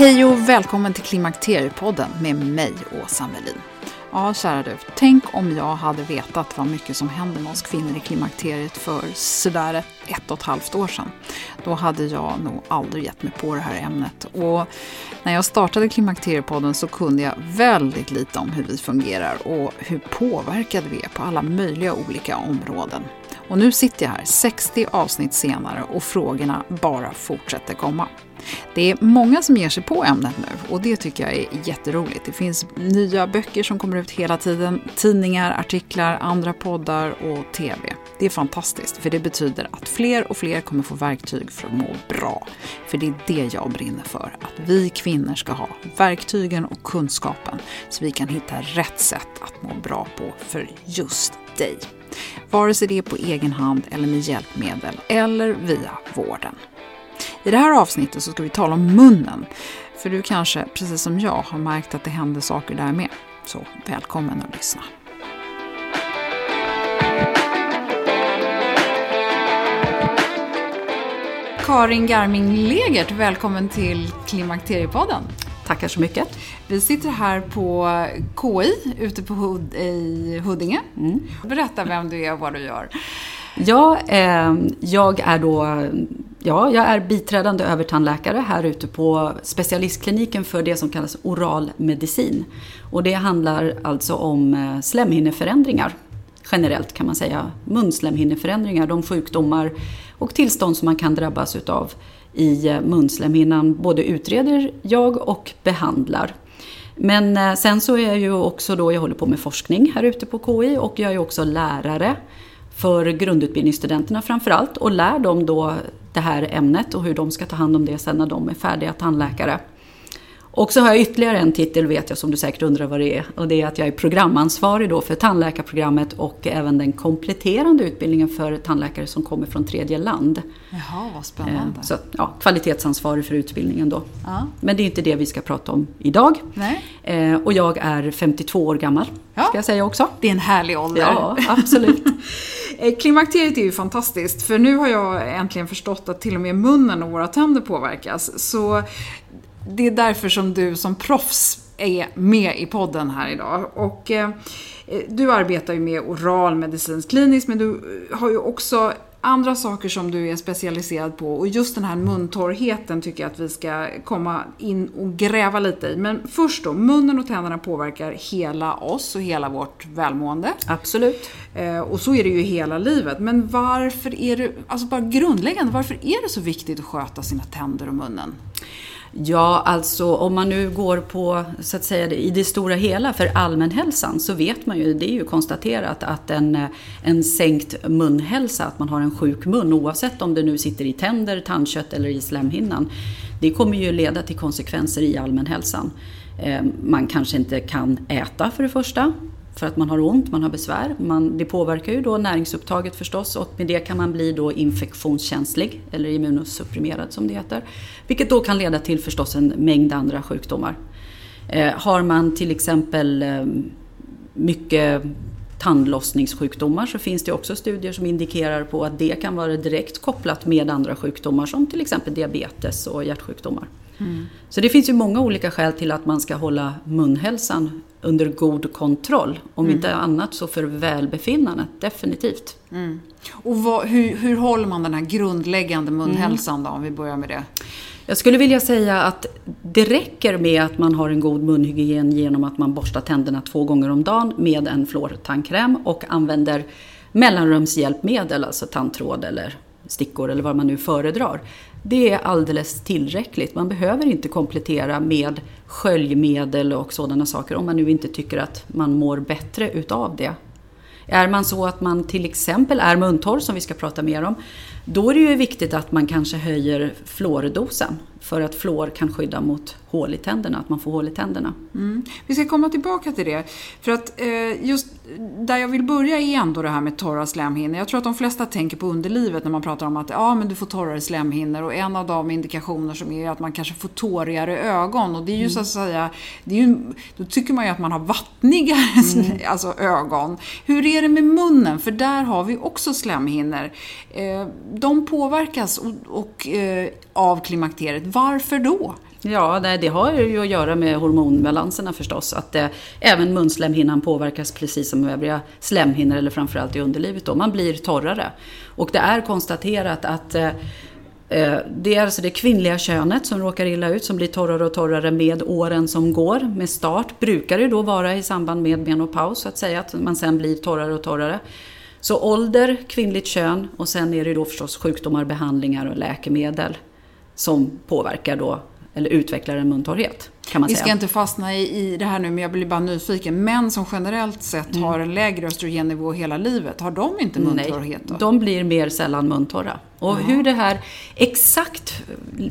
Hej och välkommen till Klimakteriepodden med mig, Åsa Melin. Ja, kära du. Tänk om jag hade vetat vad mycket som händer med oss kvinnor i klimakteriet för sådär ett och ett halvt år sedan. Då hade jag nog aldrig gett mig på det här ämnet. Och när jag startade Klimakteriepodden så kunde jag väldigt lite om hur vi fungerar och hur påverkade vi är på alla möjliga olika områden. Och nu sitter jag här 60 avsnitt senare och frågorna bara fortsätter komma. Det är många som ger sig på ämnet nu och det tycker jag är jätteroligt. Det finns nya böcker som kommer ut hela tiden, tidningar, artiklar, andra poddar och TV. Det är fantastiskt för det betyder att fler och fler kommer få verktyg för att må bra. För det är det jag brinner för, att vi kvinnor ska ha verktygen och kunskapen så vi kan hitta rätt sätt att må bra på för just dig. Vare sig det är på egen hand eller med hjälpmedel eller via vården. I det här avsnittet så ska vi tala om munnen. För du kanske, precis som jag, har märkt att det händer saker där med. Så välkommen att lyssna. Karin Garming Legert, välkommen till Klimakteriepodden. Tackar så mycket. Vi sitter här på KI ute på Hud i Huddinge. Mm. Berätta vem du är och vad du gör. Ja, eh, jag är då Ja, jag är biträdande övertandläkare här ute på specialistkliniken för det som kallas oral medicin. Och det handlar alltså om eh, slemhinneförändringar generellt kan man säga. Munslemhinneförändringar, de sjukdomar och tillstånd som man kan drabbas utav i eh, munslemhinnan både utreder jag och behandlar. Men eh, sen så är jag ju också då, jag håller på med forskning här ute på KI och jag är också lärare för grundutbildningsstudenterna framförallt och lär dem då det här ämnet och hur de ska ta hand om det sen när de är färdiga tandläkare. Och så har jag ytterligare en titel vet jag som du säkert undrar vad det är. Och det är att jag är programansvarig då för tandläkarprogrammet och även den kompletterande utbildningen för tandläkare som kommer från tredje land. Jaha, vad spännande. Eh, så ja, kvalitetsansvarig för utbildningen då. Ja. Men det är inte det vi ska prata om idag. Nej. Eh, och jag är 52 år gammal, ja. ska jag säga också. Det är en härlig ålder. Ja, absolut. Eh, klimakteriet är ju fantastiskt, för nu har jag äntligen förstått att till och med munnen och våra tänder påverkas. Så det är därför som du som proffs är med i podden här idag. Och eh, du arbetar ju med oral medicinsk kliniskt, men du har ju också andra saker som du är specialiserad på och just den här muntorrheten tycker jag att vi ska komma in och gräva lite i. Men först då, munnen och tänderna påverkar hela oss och hela vårt välmående. Absolut. Eh, och så är det ju hela livet. Men varför är det, alltså bara grundläggande, varför är det så viktigt att sköta sina tänder och munnen? Ja, alltså om man nu går på, så att säga, i det stora hela för allmänhälsan så vet man ju, det är ju konstaterat att en, en sänkt munhälsa, att man har en sjuk mun, oavsett om det nu sitter i tänder, tandkött eller i slemhinnan, det kommer ju leda till konsekvenser i allmänhälsan. Eh, man kanske inte kan äta för det första, för att man har ont, man har besvär. Man, det påverkar ju då näringsupptaget förstås och med det kan man bli då infektionskänslig eller immunosupprimerad som det heter. Vilket då kan leda till förstås en mängd andra sjukdomar. Eh, har man till exempel eh, mycket tandlossningssjukdomar så finns det också studier som indikerar på att det kan vara direkt kopplat med andra sjukdomar som till exempel diabetes och hjärtsjukdomar. Mm. Så det finns ju många olika skäl till att man ska hålla munhälsan under god kontroll. Om mm. inte annat så för välbefinnandet, definitivt. Mm. Och vad, hur, hur håller man den här grundläggande munhälsan mm. då, om vi börjar med det? Jag skulle vilja säga att det räcker med att man har en god munhygien genom att man borstar tänderna två gånger om dagen med en fluortandkräm och använder mellanrumshjälpmedel, alltså tandtråd eller stickor eller vad man nu föredrar. Det är alldeles tillräckligt. Man behöver inte komplettera med sköljmedel och sådana saker om man nu inte tycker att man mår bättre utav det. Är man så att man till exempel är muntorr, som vi ska prata mer om, då är det ju viktigt att man kanske höjer fluordosen för att fluor kan skydda mot hål i tänderna, att man får hål i tänderna. Mm. Vi ska komma tillbaka till det. För att eh, just där jag vill börja är ändå det här med torra slemhinnor. Jag tror att de flesta tänker på underlivet när man pratar om att ja, men du får torrare slemhinnor och en av de indikationer som är att man kanske får tårigare ögon och det är ju mm. så att säga, det är ju, då tycker man ju att man har vattnigare mm. alltså ögon. Hur är är det med munnen? För där har vi också slemhinnor. Eh, de påverkas och, och eh, av klimakteriet. Varför då? Ja, det, har ju att göra med hormonbalanserna förstås. Att eh, även munslemhinnan påverkas precis som övriga slemhinnor, eller framförallt i underlivet. Då. Man blir torrare. Och det är konstaterat att eh, Eh, det är alltså det kvinnliga könet som råkar illa ut, som blir torrare och torrare med åren som går. Med start brukar det då vara i samband med menopaus, så att säga, att man sen blir torrare och torrare. Så ålder, kvinnligt kön och sen är det då förstås sjukdomar, behandlingar och läkemedel som påverkar då eller utvecklar en muntorrhet. Kan man Vi säga. ska inte fastna i, i det här nu, men jag blir bara nyfiken. Män som generellt sett mm. har en lägre östrogennivå hela livet, har de inte muntorrhet då? Nej, de blir mer sällan muntorra. Och mm. hur det här exakt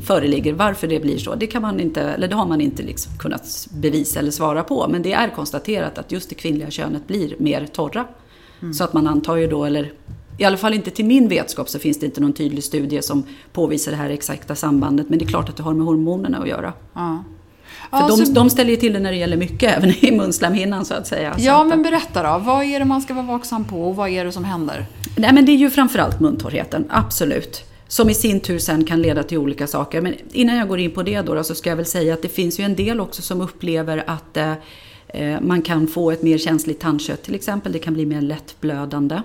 föreligger, varför det blir så, det, kan man inte, eller det har man inte liksom kunnat bevisa eller svara på. Men det är konstaterat att just det kvinnliga könet blir mer torra. Mm. Så att man antar ju då, eller i alla fall inte till min vetskap så finns det inte någon tydlig studie som påvisar det här exakta sambandet. Men det är klart att det har med hormonerna att göra. Ja. För ja, de, så... de ställer ju till det när det gäller mycket, även i munslemhinnan så att säga. Ja, men berätta då. Vad är det man ska vara vaksam på och vad är det som händer? Nej, men det är ju framförallt muntorrheten, absolut. Som i sin tur sen kan leda till olika saker. Men innan jag går in på det då, då så ska jag väl säga att det finns ju en del också som upplever att eh, eh man kan få ett mer känsligt tandkött till exempel. Det kan bli mer lättblödande.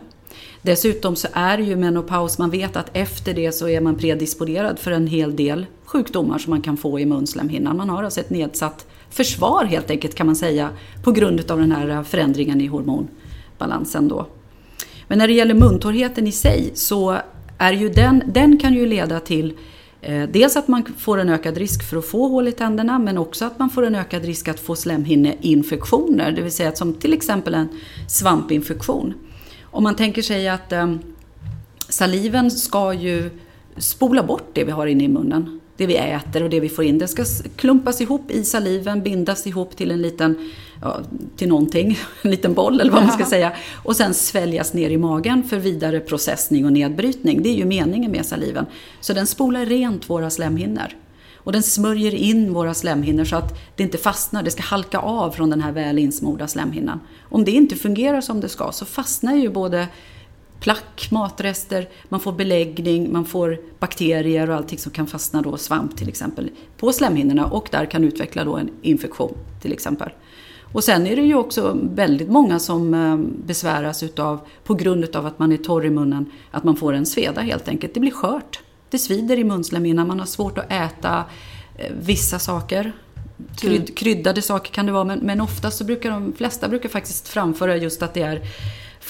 Dessutom så är ju menopaus, man vet att efter det så är man predisponerad för en hel del sjukdomar som man kan få i munslemhinnan. Man har alltså ett nedsatt försvar helt enkelt kan man säga på grund av den här förändringen i hormonbalansen då. Men när det gäller muntorrheten i sig så är ju den, den kan ju leda till eh, dels att man får en ökad risk för att få hål i tänderna men också att man får en ökad risk att få slemhinneinfektioner, det vill säga som till exempel en svampinfektion. Om man tänker sig att eh, saliven ska ju spola bort det vi har inne i munnen. Det vi äter och det vi får in. Det ska klumpas ihop i saliven, bindas ihop till en liten, ja, till någonting, en liten boll eller vad man ska säga. Och sen sväljas ner i magen för vidare processning och nedbrytning. Det är ju meningen med saliven. Så den spolar rent våra slemhinnor. Och den smörjer in våra slemhinnor så att det inte fastnar, det ska halka av från den här väl insmorda slemhinnan. Om det inte fungerar som det ska så fastnar ju både plack, matrester, man får beläggning, man får bakterier och allting som kan fastna då, svamp till exempel, på slemhinnorna och där kan utveckla då en infektion till exempel. Och sen är det ju också väldigt många som eh, besväras utav, på grund av att man är torr i munnen, att man får en sveda helt enkelt. Det blir skört. Det svider i munslemhinnan, man har svårt att äta eh, vissa saker. Kryd, kryddade saker kan det vara, men, men oftast så brukar de flesta brukar faktiskt framföra just att det är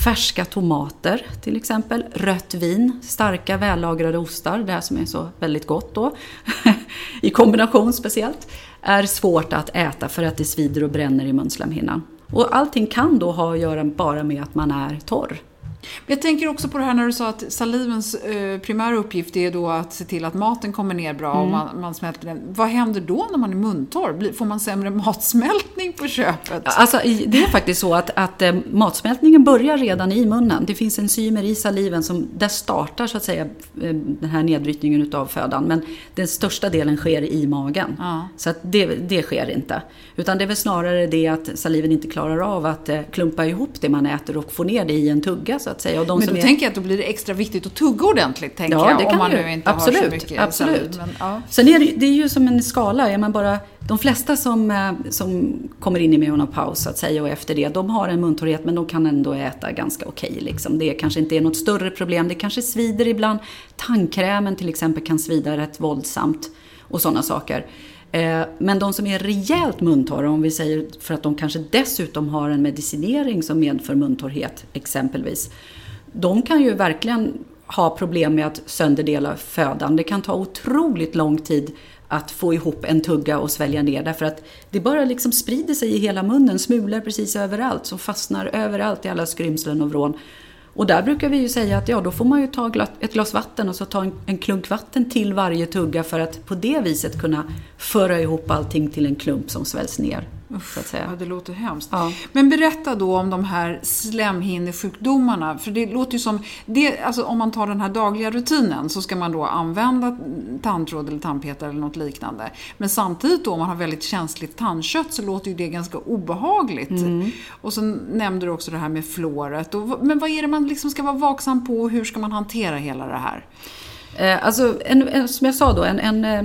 Färska tomater till exempel, rött vin, starka vällagrade ostar, det här som är så väldigt gott då, i kombination speciellt, är svårt att äta för att det svider och bränner i munslemhinnan. Och allting kan då ha att göra bara med att man är torr. Jag tänker också på det här när du sa att salivens eh, primära uppgift är då att se till att maten kommer ner bra mm. och man, man, smälter den. Vad händer då när man är muntorr? Får man sämre matsmältning på köpet? Alltså, det är faktiskt så att, att eh, matsmältningen börjar redan i munnen. Det finns enzymer i saliven som där startar så att säga eh, den här nedbrytningen utav födan. Men den största delen sker i magen. Ja. Så att det, det sker inte. Utan det är väl snarare det att saliven inte klarar av att eh, klumpa ihop det man äter och få ner det i en tugga. Så att säga. Och de men då är... tänker jag att då blir det extra viktigt att tugga ordentligt, tänker ja, jag. Det kan om man nu inte absolut, har så mycket absolut. Men, ja. Sen är det, det är ju som en skala. Är man bara, de flesta som, eh, som kommer in i menopaus så att säga och efter det, de har en muntorrhet men de kan ändå äta ganska okej. Okay, liksom. Det kanske inte är något större problem. Det kanske svider ibland. Tandkrämen till exempel kan svida rätt våldsamt och sådana saker. Eh, men de som är rejält muntorra, om vi säger för att de kanske dessutom har en medicinering som medför muntorrhet exempelvis. De kan ju verkligen ha problem med att sönderdela födan. Det kan ta otroligt lång tid att få ihop en tugga och svälja ner därför att det bara liksom sprider sig i hela munnen, smulor precis överallt som fastnar överallt i alla skrymslen och vrån. Och där brukar vi ju säga att ja, då får man ju ta ett glas vatten och så ta en, en klunk vatten till varje tugga för att på det viset kunna föra ihop allting till en klump som sväljs ner. Uff, ja, det låter hemskt. Ja. Men berätta då om de här slemhinnesjukdomarna. För det låter ju som, det, alltså om man tar den här dagliga rutinen så ska man då använda tandtråd eller tandpetare eller något liknande. Men samtidigt då om man har väldigt känsligt tandkött så låter ju det ganska obehagligt. Mm. Och så nämnde du också det här med fluoret. men vad är det man liksom ska vara vaksam på och hur ska man hantera hela det här? Eh, alltså, en, en, som jag sa då, en, en, eh,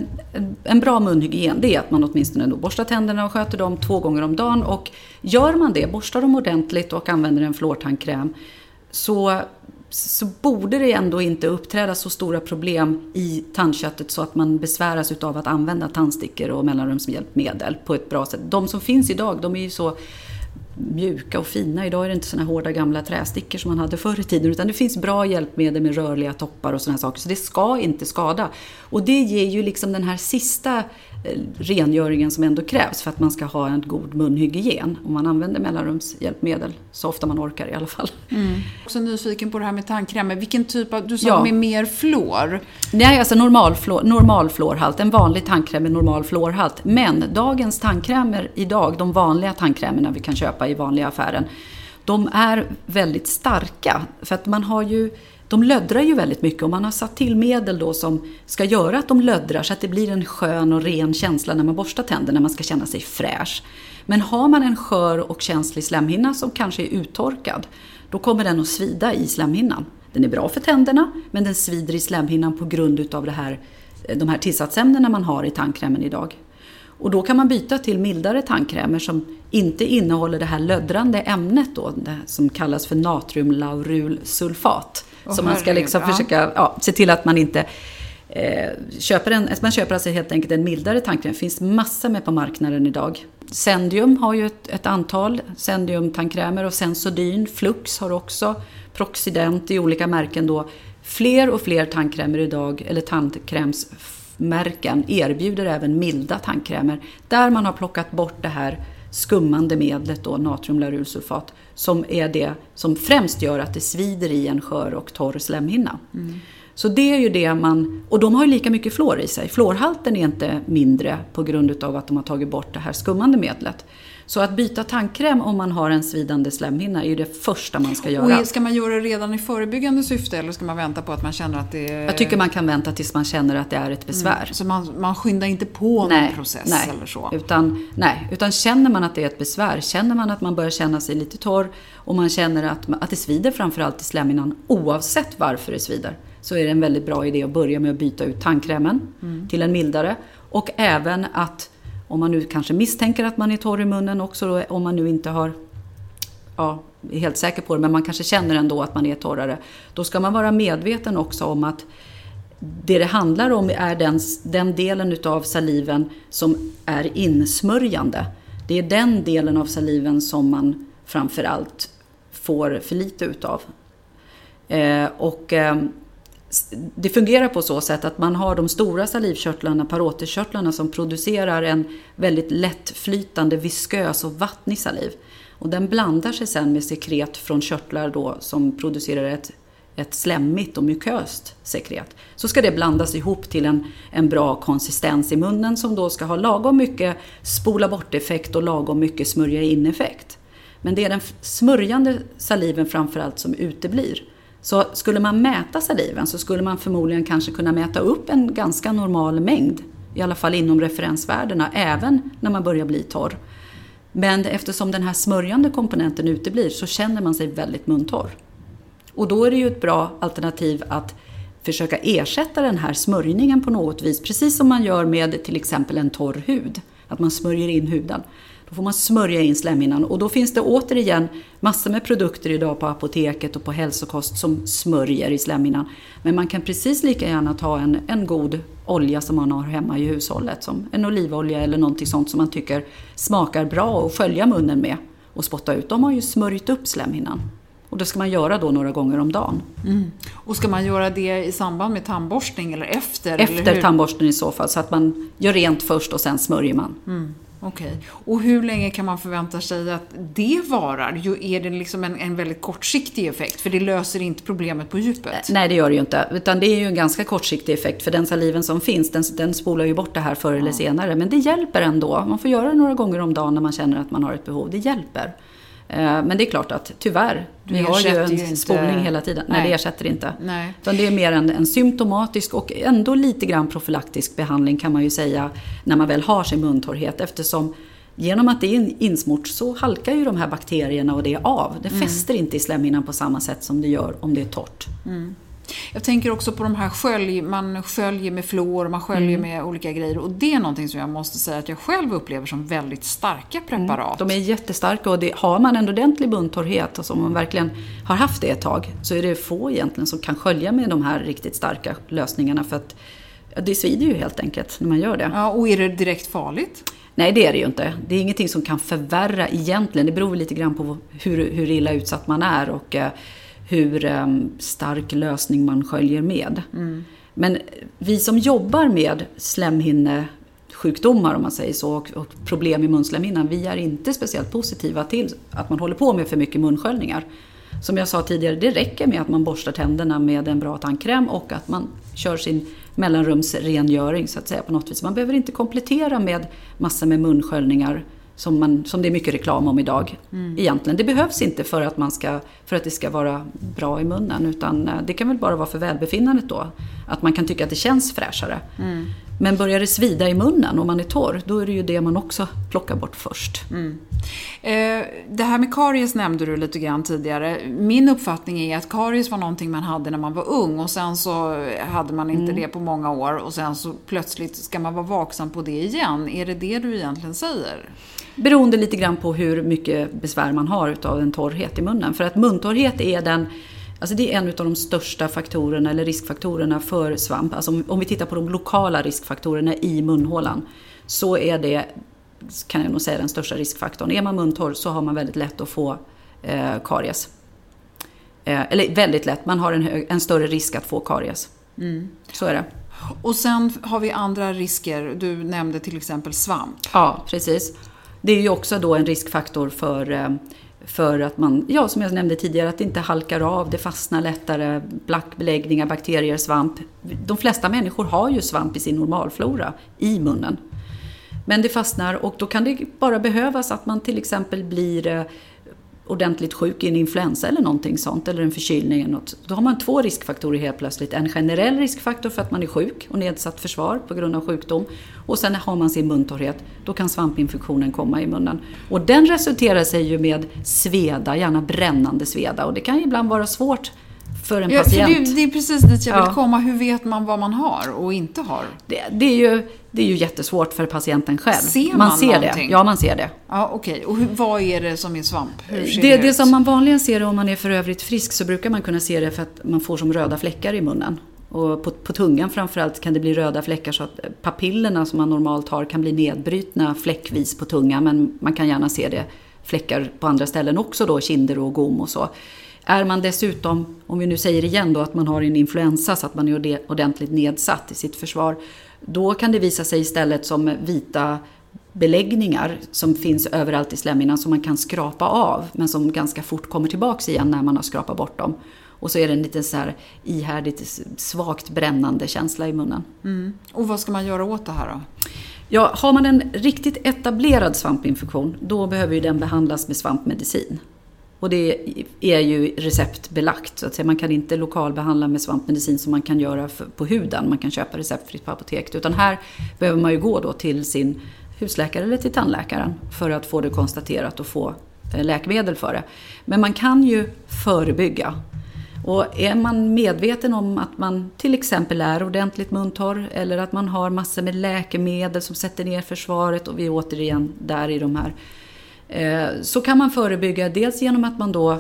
en, bra munhygien det är att man åtminstone då borstar tänderna och sköter dem två gånger om dagen. Och gör man det, borstar dem ordentligt och använder en fluortandkräm så, så borde det ändå inte uppträda så stora problem i tandköttet så att man besväras av att använda tandstickor och mellanrumshjälpmedel på ett bra sätt. De som finns idag, de är ju så mjuka och fina. Idag är det inte såna hårda gamla trästickor som man hade förr i tiden utan det finns bra hjälpmedel med rörliga toppar och sådana saker. Så det ska inte skada. Och det ger ju liksom den här sista rengöringen som ändå krävs för att man ska ha en god munhygien. Om man använder mellanrumshjälpmedel så ofta man orkar i alla fall. Mm. Också nyfiken på det här med tandkrämer. Vilken typ av, du sa ja. med mer fluor? Nej, alltså normal, fluor, normal fluorhalt. En vanlig tandkräm med normal fluorhalt. Men dagens tandkrämer idag, de vanliga tandkrämerna vi kan köpa i vanliga affären, de är väldigt starka. För att man har ju de löddrar ju väldigt mycket och man har satt till medel då som ska göra att de löddrar så att det blir en skön och ren känsla när man borstar tänderna, när man ska känna sig fräsch. Men har man en skör och känslig slemhinna som kanske är uttorkad, då kommer den att svida i slemhinnan. Den är bra för tänderna, men den svider i slemhinnan på grund utav det här, de här tillsatsämnena man har i tandkrämen idag. Och då kan man byta till mildare tandkrämer som inte innehåller det här löddrande ämnet då, som kallas för natriumlaurulsulfat. Oh, så man ska liksom ja. försöka ja, se till att man inte eh, köper en, man köper alltså helt enkelt en mildare tandkräm. Det finns massor med på marknaden idag. Sendium har ju ett, ett antal Sendium-tandkrämer och Sensodyn, Flux har också, Proxident i olika märken då. Fler och fler tandkrämer idag, eller tandkrämsmärken, erbjuder även milda tandkrämer där man har plockat bort det här skummande medlet då, natriumlaurylsulfat, som är det som främst gör att det svider i en skör och torr slemhinna. Mm. Så det är ju det man, och de har ju lika mycket fluor i sig. Fluorhalten är inte mindre på grund av att de har tagit bort det här skummande medlet. Så att byta tandkräm om man har en svidande slemhinna är ju det första man ska göra. Och ska man göra det redan i förebyggande syfte eller ska man vänta på att man känner att det är... Jag tycker man kan vänta tills man känner att det är ett besvär. Mm. Så man, man skyndar inte på nej, någon process nej, eller så? Utan, nej, utan känner man att det är ett besvär, känner man att man börjar känna sig lite torr och man känner att, att det svider framförallt i slemhinnan oavsett varför det svider så är det en väldigt bra idé att börja med att byta ut tandkrämen mm. till en mildare. Och även att om man nu kanske misstänker att man är torr i munnen också, då, om man nu inte har ja, är helt säker på det, men man kanske känner ändå att man är torrare. Då ska man vara medveten också om att det det handlar om är den, den delen utav saliven som är insmörjande. Det är den delen av saliven som man framförallt får för lite utav. Eh, och eh, det fungerar på så sätt att man har de stora salivkörtlarna, parotiskörtlarna, som producerar en väldigt lättflytande, viskös och vattnig saliv. Och den blandar sig sen med sekret från körtlar då som producerar ett, ett slemmigt och muköst sekret. Så ska det blandas ihop till en, en bra konsistens i munnen som då ska ha lagom mycket spola bort-effekt och lagom mycket smörja in-effekt. Men det är den smörjande saliven framförallt som uteblir. Så skulle man mäta saliven så skulle man förmodligen kanske kunna mäta upp en ganska normal mängd, i alla fall inom referensvärdena, även när man börjar bli torr. Men eftersom den här smörjande komponenten uteblir så känner man sig väldigt muntorr. Och då är det ju ett bra alternativ att försöka ersätta den här smörjningen på något vis, precis som man gör med till exempel en torr hud. Att man smörjer in huden. Då får man smörja in slemhinnan och då finns det återigen massor med produkter idag på apoteket och på hälsokost som smörjer i slemhinnan. Men man kan precis lika gärna ta en, en god olja som man har hemma i hushållet, som en olivolja eller någonting sånt som man tycker smakar bra och skölja munnen med och spotta ut. De har ju smörjt upp slemhinnan. Och det ska man göra då några gånger om dagen. Mm. Och ska man göra det i samband med tandborstning eller efter? Efter eller tandborsten i så fall, så att man gör rent först och sen smörjer man. Mm. Okej. Okay. Och hur länge kan man förvänta sig att det varar? Är det liksom en, en väldigt kortsiktig effekt? För det löser inte problemet på djupet. Nej, det gör det ju inte. Utan det är ju en ganska kortsiktig effekt. För den saliven som finns, den, den spolar ju bort det här förr ja. eller senare. Men det hjälper ändå. Man får göra det några gånger om dagen när man känner att man har ett behov. Det hjälper. Eh, men det är klart att tyvärr, vi har ju en ju spolning hela tiden. Nej. Nej, det ersätter inte. Nej. Utan det är mer en, en symptomatisk och ändå lite grann profylaktisk behandling kan man ju säga när man väl har sin muntorrhet. Eftersom genom att det är insmort så halkar ju de här bakterierna och det av. Det mm. fäster inte i slemhinnan på samma sätt som det gör om det är torrt. Mm. Jag tänker också på de här skölj, man sköljer med fluor, man sköljer mm. med olika grejer. Och det är någonting som jag måste säga att jag själv upplever som väldigt starka preparat. Mm. De är jättestarka och det, har man en ordentlig muntorrhet, alltså om man verkligen har haft det ett tag, så är det få egentligen som kan skölja med de här riktigt starka lösningarna. För att det svider ju helt enkelt när man gör det. Ja, och är det direkt farligt? Nej, det är det ju inte. Det är ingenting som kan förvärra egentligen. Det beror lite grann på hur, hur illa utsatt man är. Och, eh, hur um, stark lösning man sköljer med. Mm. Men vi som jobbar med slemhinnesjukdomar om man säger så och, och problem i munslemhinnan, vi är inte speciellt positiva till att man håller på med för mycket munsköljningar. Som jag sa tidigare, det räcker med att man borstar tänderna med en bra tandkräm och att man kör sin mellanrumsrengöring så att säga på något vis. Man behöver inte komplettera med massor med munsköljningar som, man, som det är mycket reklam om idag. Mm. Egentligen. Det behövs inte för att, man ska, för att det ska vara bra i munnen utan eh, det kan väl bara vara för välbefinnandet då. Att man kan tycka att det känns fräschare. Mm. Men börjar det svida i munnen och man är torr, då är det ju det man också plockar bort först. Mm. Eh, det här med karies nämnde du lite grann tidigare. Min uppfattning är att karies var någonting man hade när man var ung och sen så hade man inte mm. det på många år och sen så plötsligt ska man vara vaksam på det igen. Är det det du egentligen säger? Beroende lite grann på hur mycket besvär man har utav en torrhet i munnen. För att muntorrhet är den Alltså det är en av de största faktorerna eller riskfaktorerna för svamp. Alltså om vi tittar på de lokala riskfaktorerna i munhålan så är det, kan jag nog säga, den största riskfaktorn. Är man muntorr så har man väldigt lätt att få eh, karies. Eh, eller väldigt lätt, man har en, hög, en större risk att få karies. Mm. Så är det. Och sen har vi andra risker. Du nämnde till exempel svamp. Ja, precis. Det är ju också då en riskfaktor för, eh, för att man, ja som jag nämnde tidigare, att det inte halkar av, det fastnar lättare, blackbeläggningar, bakterier, svamp. De flesta människor har ju svamp i sin normalflora i munnen. Men det fastnar och då kan det bara behövas att man till exempel blir eh, ordentligt sjuk i en influensa eller någonting sånt, eller en förkylning eller något. Då har man två riskfaktorer helt plötsligt. En generell riskfaktor för att man är sjuk och nedsatt försvar på grund av sjukdom. Och sen har man sin muntorrhet, då kan svampinfektionen komma i munnen. Och den resulterar sig ju med sveda, gärna brännande sveda. Och det kan ibland vara svårt för en ja, patient. För det, det, är precis dit jag vill ja. komma. Hur vet man vad man har och inte har? Det, det, är, ju, det är ju jättesvårt för patienten själv. Ser man, man ser någonting? det. Ja, man ser det. Ja, Okej, okay. och hur, vad är det som är svamp? Det, det, det som man vanligen ser om man är för övrigt frisk så brukar man kunna se det för att man får som röda fläckar i munnen. Och på, på tungan framförallt kan det bli röda fläckar så att papillerna som man normalt har kan bli nedbrytna fläckvis på tungan men man kan gärna se det fläckar på andra ställen också då, kinder och gom och så. Är man dessutom, om vi nu säger igen då att man har en influensa så att man är ordentligt nedsatt i sitt försvar, då kan det visa sig istället som vita beläggningar som finns överallt i slemhinnan som man kan skrapa av men som ganska fort kommer tillbaks igen när man har skrapat bort dem. Och så är det en lite så här ihärdigt, svagt brännande känsla i munnen. Mm. Och vad ska man göra åt det här då? Ja, har man en riktigt etablerad svampinfektion, då behöver ju den behandlas med svampmedicin. Och det är ju receptbelagt, så att säga. man kan inte lokalbehandla med svampmedicin som man kan göra på huden. Man kan köpa receptfritt på apoteket. Utan här behöver man ju gå då till sin husläkare eller till tandläkaren för att få det konstaterat och få eh, läkemedel för det. Men man kan ju förebygga. Och är man medveten om att man till exempel är ordentligt muntorr eller att man har massor med läkemedel som sätter ner försvaret och vi är återigen där i de här så kan man förebygga dels genom att man då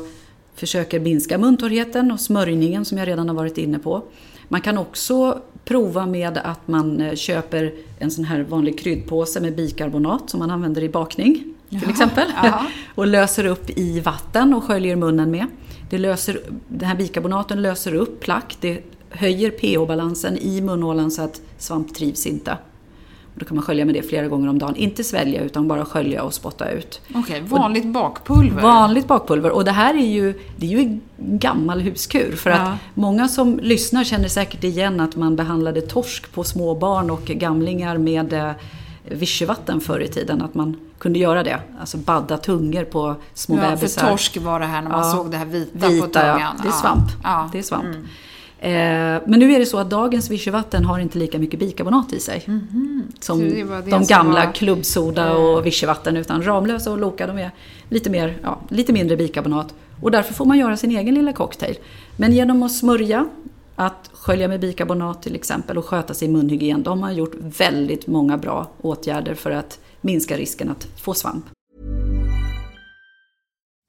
försöker minska muntorrheten och smörjningen som jag redan har varit inne på. Man kan också prova med att man eh, köper en sån här vanlig kryddpåse med bikarbonat som man använder i bakning till jaha, exempel. Jaha. och löser upp i vatten och sköljer munnen med. Det löser, den här bikarbonaten löser upp plack, det höjer pH-balansen i munhålan så att svamp trivs inte. Då kan man skölja med det flera gånger om dagen. Inte svälja utan bara skölja och spotta ut. Okej, okay, vanligt bakpulver? Vanligt bakpulver. Och det här är ju, det är ju en gammal huskur. För ja. att många som lyssnar känner säkert igen att man behandlade torsk på små barn och gamlingar med eh, vichyvatten förr i tiden. Att man kunde göra det. Alltså badda tungor på små ja, bebisar. För torsk var det här när man ja, såg det här vita, vita på tungan. Ja, det är svamp. Ja. Det är svamp. Mm. Eh, men nu är det så att dagens vichyvatten har inte lika mycket bikarbonat i sig. Mm -hmm. Som det de gamla var... klubbsoda och vichyvatten. Utan Ramlösa och Loka de är lite, mer, ja, lite mindre bikarbonat. Och därför får man göra sin egen lilla cocktail. Men genom att smörja, att skölja med bikarbonat till exempel och sköta sin munhygien. De har gjort väldigt många bra åtgärder för att minska risken att få svamp.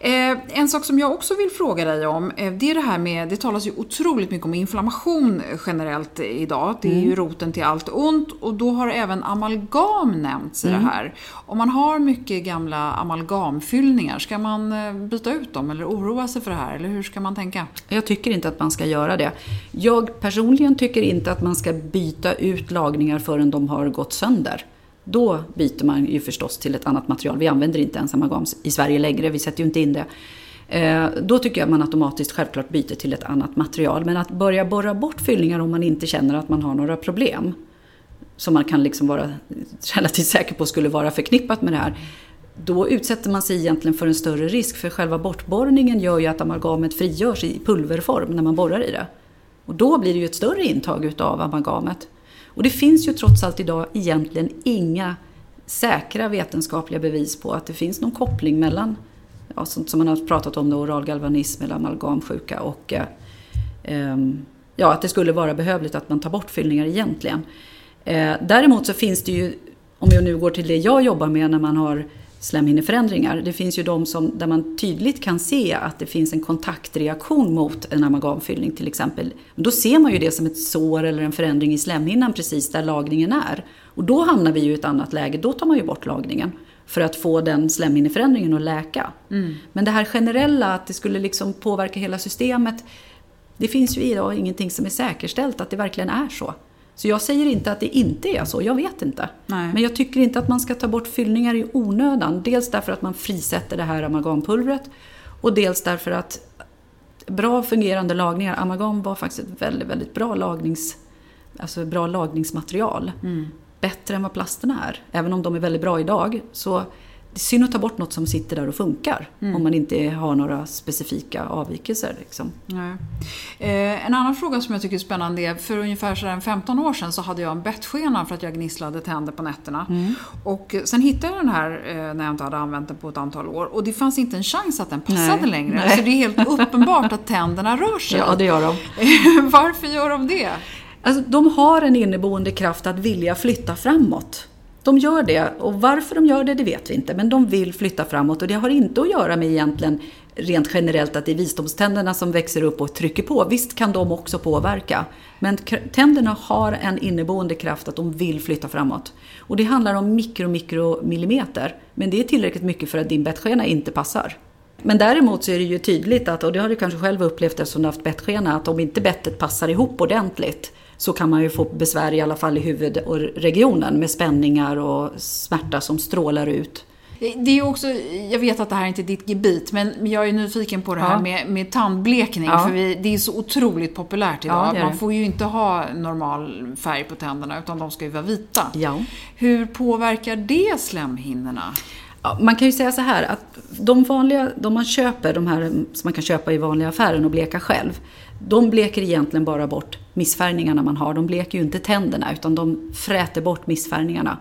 En sak som jag också vill fråga dig om, eh, det är det här med, det talas ju otroligt mycket om inflammation generellt idag. Det är mm. ju roten till allt ont och då har även amalgam nämnts i mm. det här. Om man har mycket gamla amalgamfyllningar, ska man eh, byta ut dem eller oroa sig för det här? Eller hur ska man tänka? Jag tycker inte att man ska göra det. Jag personligen tycker inte att man ska byta ut lagningar förrän de har gått sönder. Då byter man ju förstås till ett annat material. Vi använder inte ens amalgam i Sverige längre, vi sätter ju inte in det. Eh, då tycker jag att man automatiskt självklart byter till ett annat material. Men att börja borra bort fyllningar om man inte känner att man har några problem, som man kan liksom vara relativt säker på skulle vara förknippat med det här, då utsätter man sig egentligen för en större risk. För själva bortborrningen gör ju att amalgamet frigörs i pulverform när man borrar i det. Och då blir det ju ett större intag utav amalgamet. Och det finns ju trots allt idag egentligen inga säkra vetenskapliga bevis på att det finns någon koppling mellan ja, sånt som man har pratat om, då, oral galvanism eller amalgamsjuka och eh, ehm, ja, att det skulle vara behövligt att man tar bort fyllningar egentligen. Eh, däremot så finns det ju, om jag nu går till det jag jobbar med när man har slemhinneförändringar. Det finns ju de som, där man tydligt kan se att det finns en kontaktreaktion mot en amalgamfyllning till exempel. Då ser man ju det som ett sår eller en förändring i slemhinnan precis där lagningen är. Och då hamnar vi ju i ett annat läge, då tar man ju bort lagningen för att få den slemhinneförändringen att läka. Mm. Men det här generella, att det skulle liksom påverka hela systemet, det finns ju idag ingenting som är säkerställt att det verkligen är så. Så jag säger inte att det inte är så, jag vet inte. Nej. Men jag tycker inte att man ska ta bort fyllningar i onödan. Dels därför att man frisätter det här amalgampulvret och dels därför att bra fungerande lagningar, amalgam var faktiskt ett väldigt, väldigt bra, lagnings, alltså bra lagningsmaterial. Mm. Bättre än vad plasterna är. Även om de är väldigt bra idag så det är synd att ta bort något som sitter där och funkar. Mm. Om man inte har några specifika avvikelser. Liksom. Eh, en annan fråga som jag tycker är spännande är, för ungefär 15 år sedan så hade jag en bettskena för att jag gnisslade tänder på nätterna. Mm. Och sen hittade jag den här eh, när jag inte hade använt den på ett antal år. Och det fanns inte en chans att den passade Nej. längre. Nej. Så det är helt uppenbart att tänderna rör sig. Ja, det gör de. Varför gör de det? Alltså, de har en inneboende kraft att vilja flytta framåt. De gör det och varför de gör det, det vet vi inte. Men de vill flytta framåt och det har inte att göra med egentligen rent generellt att det är visdomständerna som växer upp och trycker på. Visst kan de också påverka. Men tänderna har en inneboende kraft att de vill flytta framåt. Och det handlar om mikro, mikro millimeter. Men det är tillräckligt mycket för att din bettskena inte passar. Men däremot så är det ju tydligt att, och det har du kanske själv upplevt eftersom du har haft bettskena, att om inte bettet passar ihop ordentligt så kan man ju få besvär i alla fall i huvudregionen med spänningar och smärta som strålar ut. Det är också, jag vet att det här är inte är ditt gebit, men jag är nyfiken på det här ja. med, med tandblekning. Ja. För vi, det är så otroligt populärt idag. Ja, Man får ju inte ha normal färg på tänderna, utan de ska ju vara vita. Hur påverkar det slemhinnorna? man kan ju säga så här att de vanliga, de man köper, de här som man kan köpa i vanliga affären och bleka själv, de bleker egentligen bara bort missfärgningarna man har. De bleker ju inte tänderna utan de fräter bort missfärgningarna.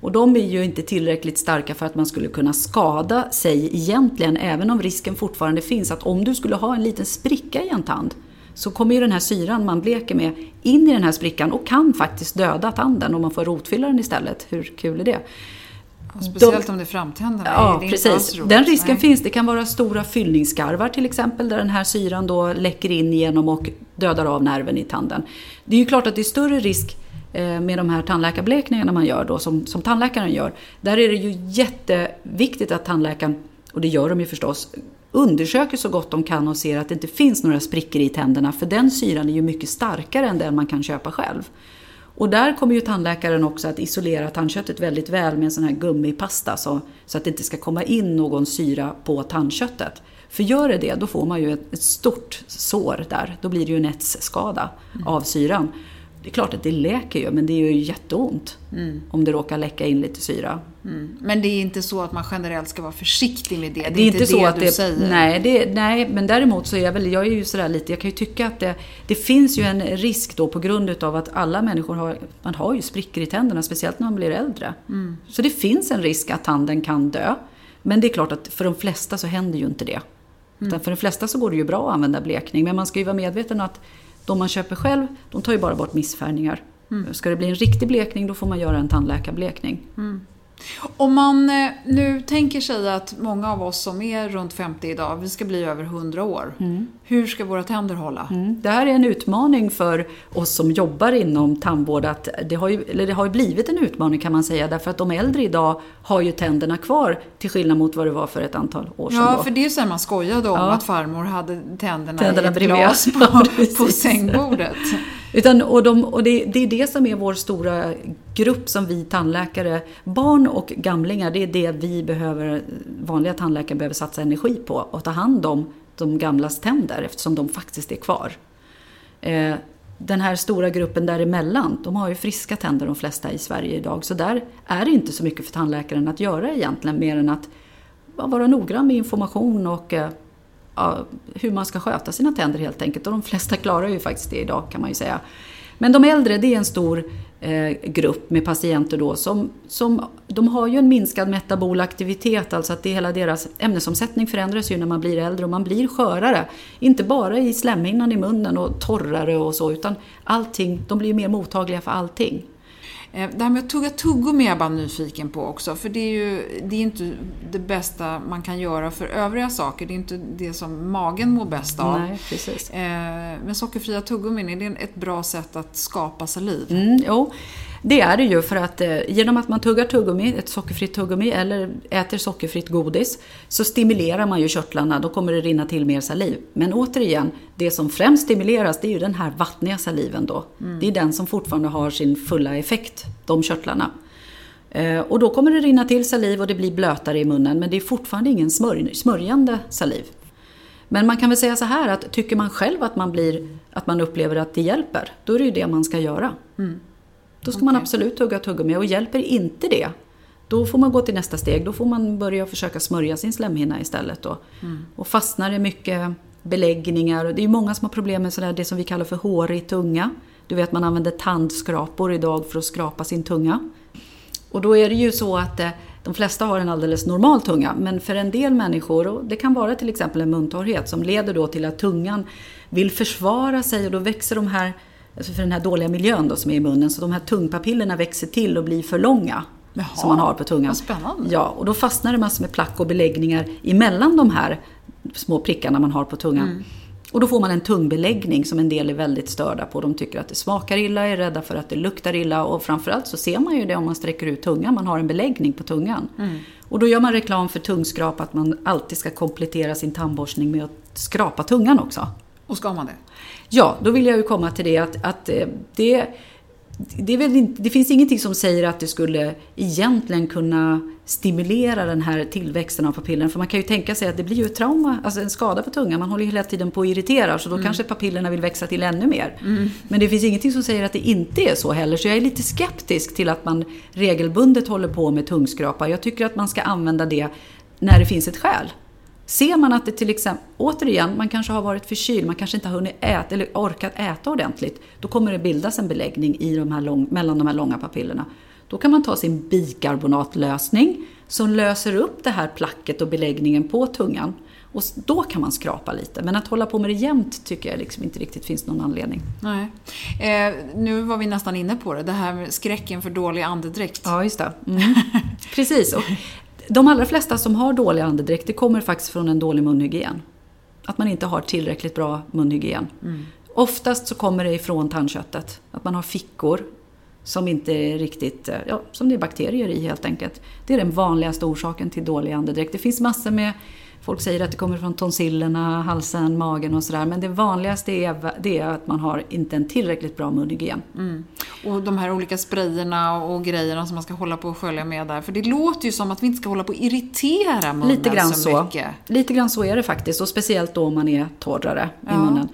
Och de är ju inte tillräckligt starka för att man skulle kunna skada sig egentligen, även om risken fortfarande finns att om du skulle ha en liten spricka i en tand så kommer ju den här syran man bleker med in i den här sprickan och kan faktiskt döda tanden om man får rotfylla den istället. Hur kul är det? Speciellt de, om det är framtänderna. Ja, det precis. Den risken Nej. finns. Det kan vara stora fyllningsskarvar till exempel, där den här syran då läcker in genom och dödar av nerven i tanden. Det är ju klart att det är större risk eh, med de här tandläkarblekningarna man gör då, som, som tandläkaren gör. Där är det ju jätteviktigt att tandläkaren, och det gör de ju förstås, undersöker så gott de kan och ser att det inte finns några sprickor i tänderna. För den syran är ju mycket starkare än den man kan köpa själv. Och där kommer ju tandläkaren också att isolera tandköttet väldigt väl med en sån här gummipasta så, så att det inte ska komma in någon syra på tandköttet. För gör det det, då får man ju ett, ett stort sår där. Då blir det ju en etsskada mm. av syran. Det är klart att det läker ju, men det gör ju jätteont mm. om det råkar läcka in lite syra. Mm. Men det är inte så att man generellt ska vara försiktig med det? Det är, det är inte, så det att du det, säger? Nej, det, nej, men däremot så är jag väl, jag är ju sådär lite, jag kan ju tycka att det, det finns ju en risk då på grund utav att alla människor har, man har ju sprickor i tänderna, speciellt när man blir äldre. Mm. Så det finns en risk att tanden kan dö. Men det är klart att för de flesta så händer ju inte det. Mm. För de flesta så går det ju bra att använda blekning, men man ska ju vara medveten att de man köper själv, de tar ju bara bort missfärgningar. Mm. Ska det bli en riktig blekning, då får man göra en tandläkarblekning. Mm. Om man eh, nu tänker sig att många av oss som är runt 50 idag, vi ska bli över 100 år. Hur ska våra tänder hålla? Mm. Det här är en utmaning för oss som jobbar inom tandvård. Att det, har ju, eller det har blivit en utmaning kan man säga. Därför att de äldre idag har ju tänderna kvar till skillnad mot vad det var för ett antal år sedan. Ja, då. för det är så man skojade om Ja. att farmor hade tänderna, Tänderna i ett bredvid. glas på, på sängbordet. Utan, och de, och det, det är det som är vår stora grupp som vi tandläkare, barn och gamlingar, det är det vi behöver, vanliga tandläkare behöver satsa energi på. Och ta hand om de gamlas tänder eftersom de faktiskt är kvar. Eh, den här stora gruppen däremellan, de har ju friska tänder de flesta i Sverige idag. Så där är det inte så mycket för tandläkaren att göra egentligen mer än att vara noggrann med information och eh, hur man ska sköta sina tänder helt enkelt. Och de flesta klarar ju faktiskt det idag kan man ju säga. Men de äldre, det är en stor eh, grupp med patienter då som, som de har ju en minskad metabol aktivitet, alltså att det hela deras ämnesomsättning förändras ju när man blir äldre och man blir skörare. Inte bara i slemhinnan i munnen och torrare och så, utan allting, de blir mer mottagliga för allting. Eh, Det här med att tugga tuggummi är jag bara nyfiken på också. För det är ju det är inte det bästa man kan göra för övriga saker. Det är inte det som magen mår bäst av. Nej, precis. Eh, Men sockerfria tuggummin, är det ett bra sätt att skapa saliv? Mm, jo, det är det ju för att eh, genom att man tuggar tuggummi, ett sockerfritt tuggummi eller äter sockerfritt godis så stimulerar man ju körtlarna, då kommer det rinna till mer saliv. Men återigen, det som främst stimuleras det är ju den här vattniga saliven då. Det är den som fortfarande har sin fulla effekt, de körtlarna. Eh, och då kommer det rinna till saliv och det blir blötare i munnen men det är fortfarande ingen smörj, smörjande saliv. Men man kan väl säga så här att tycker man själv att man, blir, att man upplever att det hjälper, då är det ju det man ska göra. Då ska man Okej. absolut tugga tuggummi och hjälper inte det, då får man gå till nästa steg. Då får man börja försöka smörja sin slemhinna istället. Då. Och fastnar det mycket beläggningar, det är många som har problem med sådär, det som vi kallar för hårig tunga. Du vet man använder tandskrapor idag för att skrapa sin tunga. Och då är det ju så att eh, de flesta har en alldeles normal tunga, men för en del människor, och det kan vara till exempel en muntorrhet som leder då till att tungan vill försvara sig och då växer de här, alltså för den här dåliga miljön då som är i munnen, så de här tungpapillerna växer till och blir för långa. Jaha, som man har på tungan. spännande. Ja, och då fastnar det massor med plack och beläggningar emellan de här små prickarna man har på tungan. Mm. Och då får man en tungbeläggning som en del är väldigt störda på. De tycker att det smakar illa, är rädda för att det luktar illa och framförallt så ser man ju det om man sträcker ut tungan, man har en beläggning på tungan. Mm. Och då gör man reklam för tungskrap, att man alltid ska komplettera sin tandborstning med att skrapa tungan också. Och ska man det? Ja, då vill jag ju komma till det att, att eh, det, det, inte, det finns ingenting som säger att det skulle egentligen kunna stimulera den här tillväxten av papillerna. För man kan ju tänka sig att det blir ju ett trauma, alltså en skada på tungan. Man håller ju hela tiden på att irritera så då kanske papillerna vill växa till ännu mer. Men det finns ingenting som säger att det inte är så heller. Så jag är lite skeptisk till att man regelbundet håller på med tungskrapa. Jag tycker att man ska använda det när det finns ett skäl. Ser man att det till exempel, återigen, man kanske har varit förkyld, man kanske inte har hunnit äta eller orkat äta ordentligt. Då kommer det bildas en beläggning i de här lång, mellan de här långa papillerna. Då kan man ta sin bikarbonatlösning som löser upp det här placket och beläggningen på tungan. Och då kan man skrapa lite. Men att hålla på med det jämt tycker jag liksom inte riktigt finns någon anledning. Nej. Eh, nu var vi nästan inne på det, det här med skräcken för dålig andedräkt. Ja, just det. Mm. Precis. Och de allra flesta som har dålig andedräkt, det kommer faktiskt från en dålig munhygien. Att man inte har tillräckligt bra munhygien. Oftast så kommer det ifrån tandköttet. Att man har fickor som inte är riktigt, eh, ja, som det är bakterier i helt enkelt. Det är den vanligaste orsaken till dålig andedräkt. Det finns massor med, folk säger att det kommer från tonsillerna, halsen, magen och sådär. Men det vanligaste är, det är att man har inte en tillräckligt bra munhygien. Och de här olika sprayerna och grejerna som man ska hålla på och skölja med där. För det låter ju som att vi inte ska hålla på och irritera munnen Lite grann så, så. mycket. Lite grann så är det faktiskt och speciellt då om man är torrare i Ja. munnen.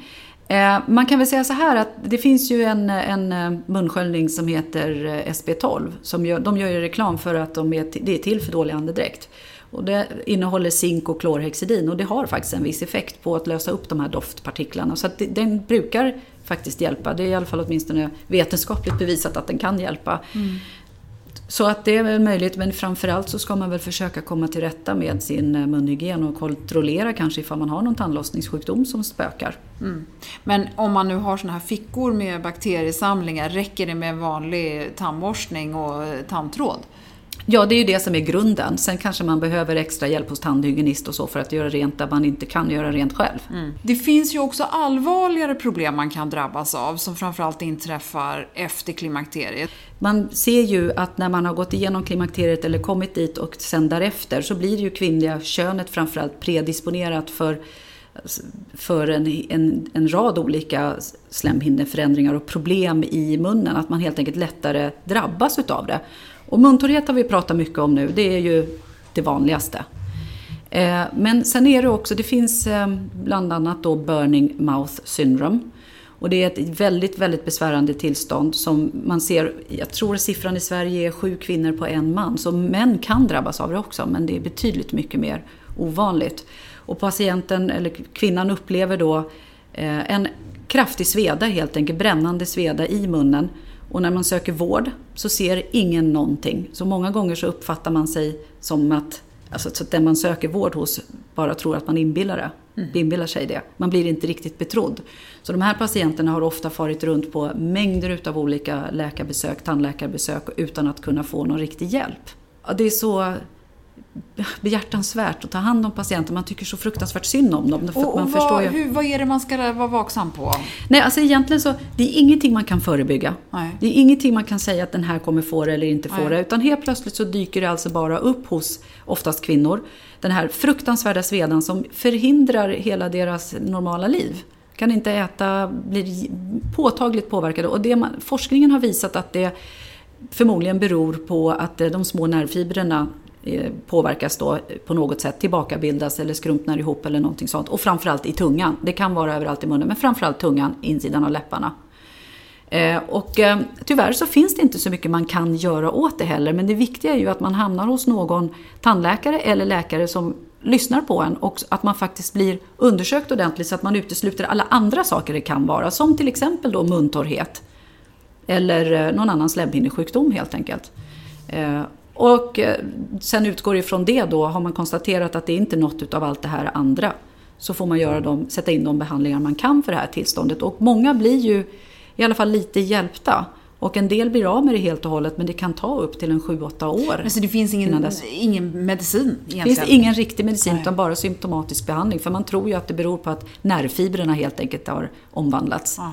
Eh, man kan väl säga så här att det finns ju en, en eh, munsköljning som heter eh, SB12. Som gör, de gör ju reklam för att de är, det är till för dålig andedräkt. Och det innehåller zink och klorhexidin och det har faktiskt en viss effekt på att lösa upp de här doftpartiklarna. Så det, den brukar faktiskt hjälpa. Det är i alla fall åtminstone vetenskapligt bevisat att den kan hjälpa. Så att det är väl möjligt, men framförallt så ska man väl försöka komma till rätta med sin eh, munhygien och kontrollera kanske ifall man har någon tandlossningssjukdom som spökar. Men om man nu har såna här fickor med bakteriesamlingar, räcker det med vanlig tandborstning och tandtråd? Ja, det är ju det som är grunden. Sen kanske man behöver extra hjälp hos tandhygienist och så för att göra rent där man inte kan göra rent själv. Mm. Det finns ju också allvarligare problem man kan drabbas av som framförallt inträffar efter klimakteriet. Man ser ju att när man har gått igenom klimakteriet eller kommit dit och sen därefter så blir ju kvinnliga könet framförallt predisponerat för för en, en, en rad olika slemhinneförändringar och problem i munnen. Att man helt enkelt lättare drabbas utav det. Och muntorrhet har vi pratat mycket om nu, det är ju det vanligaste. Eh, men sen är det också, det finns eh, bland annat då burning mouth syndrome. Och det är ett väldigt, väldigt besvärande tillstånd som man ser, jag tror siffran i Sverige är sju kvinnor på en man. Så män kan drabbas av det också, men det är betydligt mycket mer ovanligt. Och patienten, eller kvinnan, upplever då eh, en kraftig sveda, helt enkelt brännande sveda i munnen. Och när man söker vård så ser ingen någonting. Så många gånger så uppfattar man sig som att, alltså, så att den man söker vård hos bara tror att man inbillar, det, mm. inbillar sig det. Man blir inte riktigt betrodd. Så de här patienterna har ofta farit runt på mängder utav olika läkarbesök, tandläkarbesök utan att kunna få någon riktig hjälp. Det är så behjärtansvärt att ta hand om patienter. Man tycker så fruktansvärt synd om dem. Och, man vad, ju... hur, vad är det man ska vara vaksam på? Nej, alltså egentligen så, det är ingenting man kan förebygga. Nej. Det är ingenting man kan säga att den här kommer få det eller inte få Nej. det. Utan helt plötsligt så dyker det alltså bara upp hos, oftast kvinnor, den här fruktansvärda svedan som förhindrar hela deras normala liv. Kan inte äta, blir påtagligt påverkade. Och det man, forskningen har visat att det förmodligen beror på att de små nervfibrerna Eh, Eh, påverkas då på något sätt, tillbakabildas eller skrumpnar ihop eller någonting sånt. Och framförallt i tungan. Det kan vara överallt i munnen, men framförallt tungan, insidan av läpparna. Eh, och eh, tyvärr så finns det inte så mycket man kan göra åt det heller, men det viktiga är ju att man hamnar hos någon tandläkare eller läkare som lyssnar på en och att man faktiskt blir undersökt ordentligt så att man utesluter alla andra saker det kan vara, som till exempel då muntorrhet. Eller någon annan slemhinnesjukdom helt enkelt. Och eh, sen utgår ifrån det då, har man konstaterat att det inte är något av allt det här andra, så får man göra dem, sätta in de behandlingar man kan för det här tillståndet. Och många blir ju i alla fall lite hjälpta. Och en del blir av med det helt och hållet, men det kan ta upp till en 7-8 år. Men så det finns ingen, ingen medicin egentligen? Det finns ingen riktig medicin, Nej. utan bara symptomatisk behandling. För man tror ju att det beror på att nervfibrerna helt enkelt har omvandlats. Ja.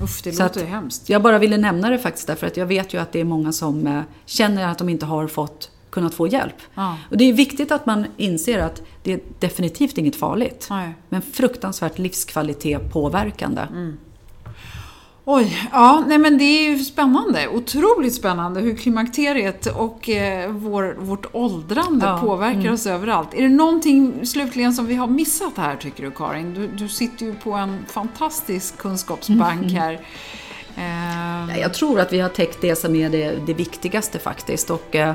Usch, det så låter att hemskt. Jag bara ville nämna det faktiskt därför att jag vet ju att det är många som eh, känner att de inte har fått kunnat få hjälp. Ja. Och det är viktigt att man inser att det är definitivt inget farligt. Nej. Men fruktansvärt livskvalitet påverkande. Mm. Oj, ja, nej men det är ju spännande. Otroligt spännande hur klimakteriet och eh, vår, vårt åldrande ja, påverkar mm. oss överallt. Är det någonting slutligen som vi har missat här tycker du Karin? Du, du sitter ju på en fantastisk kunskapsbank mm. här. Eh. Jag tror att vi har täckt det som är det, det viktigaste faktiskt. Och, eh, Eh,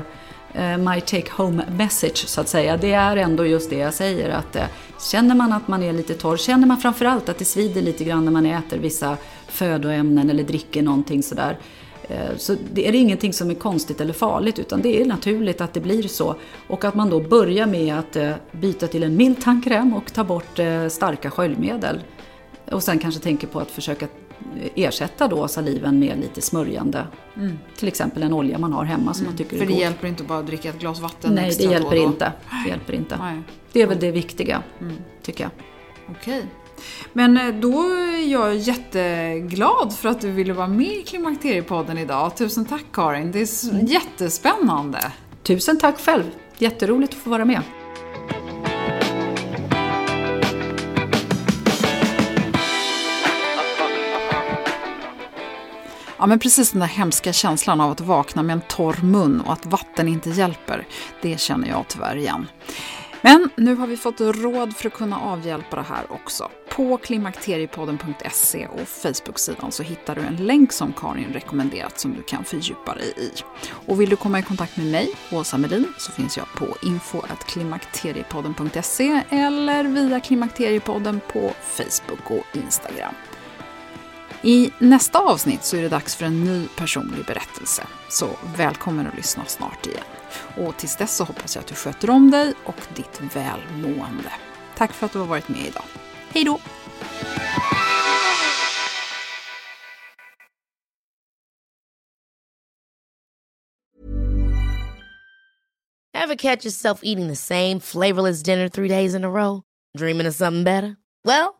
Eh, my take home message så att säga, det är ändå just det jag säger att eh, känner man att man är lite torr, känner man framförallt att det svider lite grann när man äter vissa födoämnen eller dricker någonting sådär, eh, så det är ingenting som är konstigt eller farligt utan det är naturligt att det blir så. Och att man då börjar med att byta till en mild tandkräm och ta bort starka sköljmedel. Och sen kanske tänker på att försöka ersätta då saliven med lite smörjande. Mm. Till exempel en olja man har hemma som mm. man tycker För är god. det hjälper inte bara att dricka ett glas vatten Nej, extra det hjälper då inte. Det hjälper inte. Nej. Det är väl det viktiga, mm. tycker jag. Okej. Men eh, då är jag jätteglad för att du ville vara med i Klimakteriepodden idag. Tusen tack Karin, det är mm. jättespännande. Tusen tack själv, jätteroligt att få vara med. Ja, men precis den där hemska känslan av att vakna med en torr mun och att vatten inte hjälper, det känner jag tyvärr igen. Men nu har vi fått råd för att kunna avhjälpa det här också. På klimakteriepodden.se och Facebook-sidan så hittar du en länk som Karin rekommenderat som du kan fördjupa dig i. Och vill du komma i kontakt med mig, Åsa Melin, så finns jag på info.klimakteriepodden.se eller via Klimakteriepodden på Facebook och Instagram. I nästa avsnitt så är det dags för en ny personlig berättelse. Så välkommen att lyssna snart igen. Och tills dess så hoppas jag att du sköter om dig och ditt välmående. Tack för att du har varit med idag. Hej då! Have catch yourself eating the same flavorless dinner three days in a row? Dreaming of something better? Well,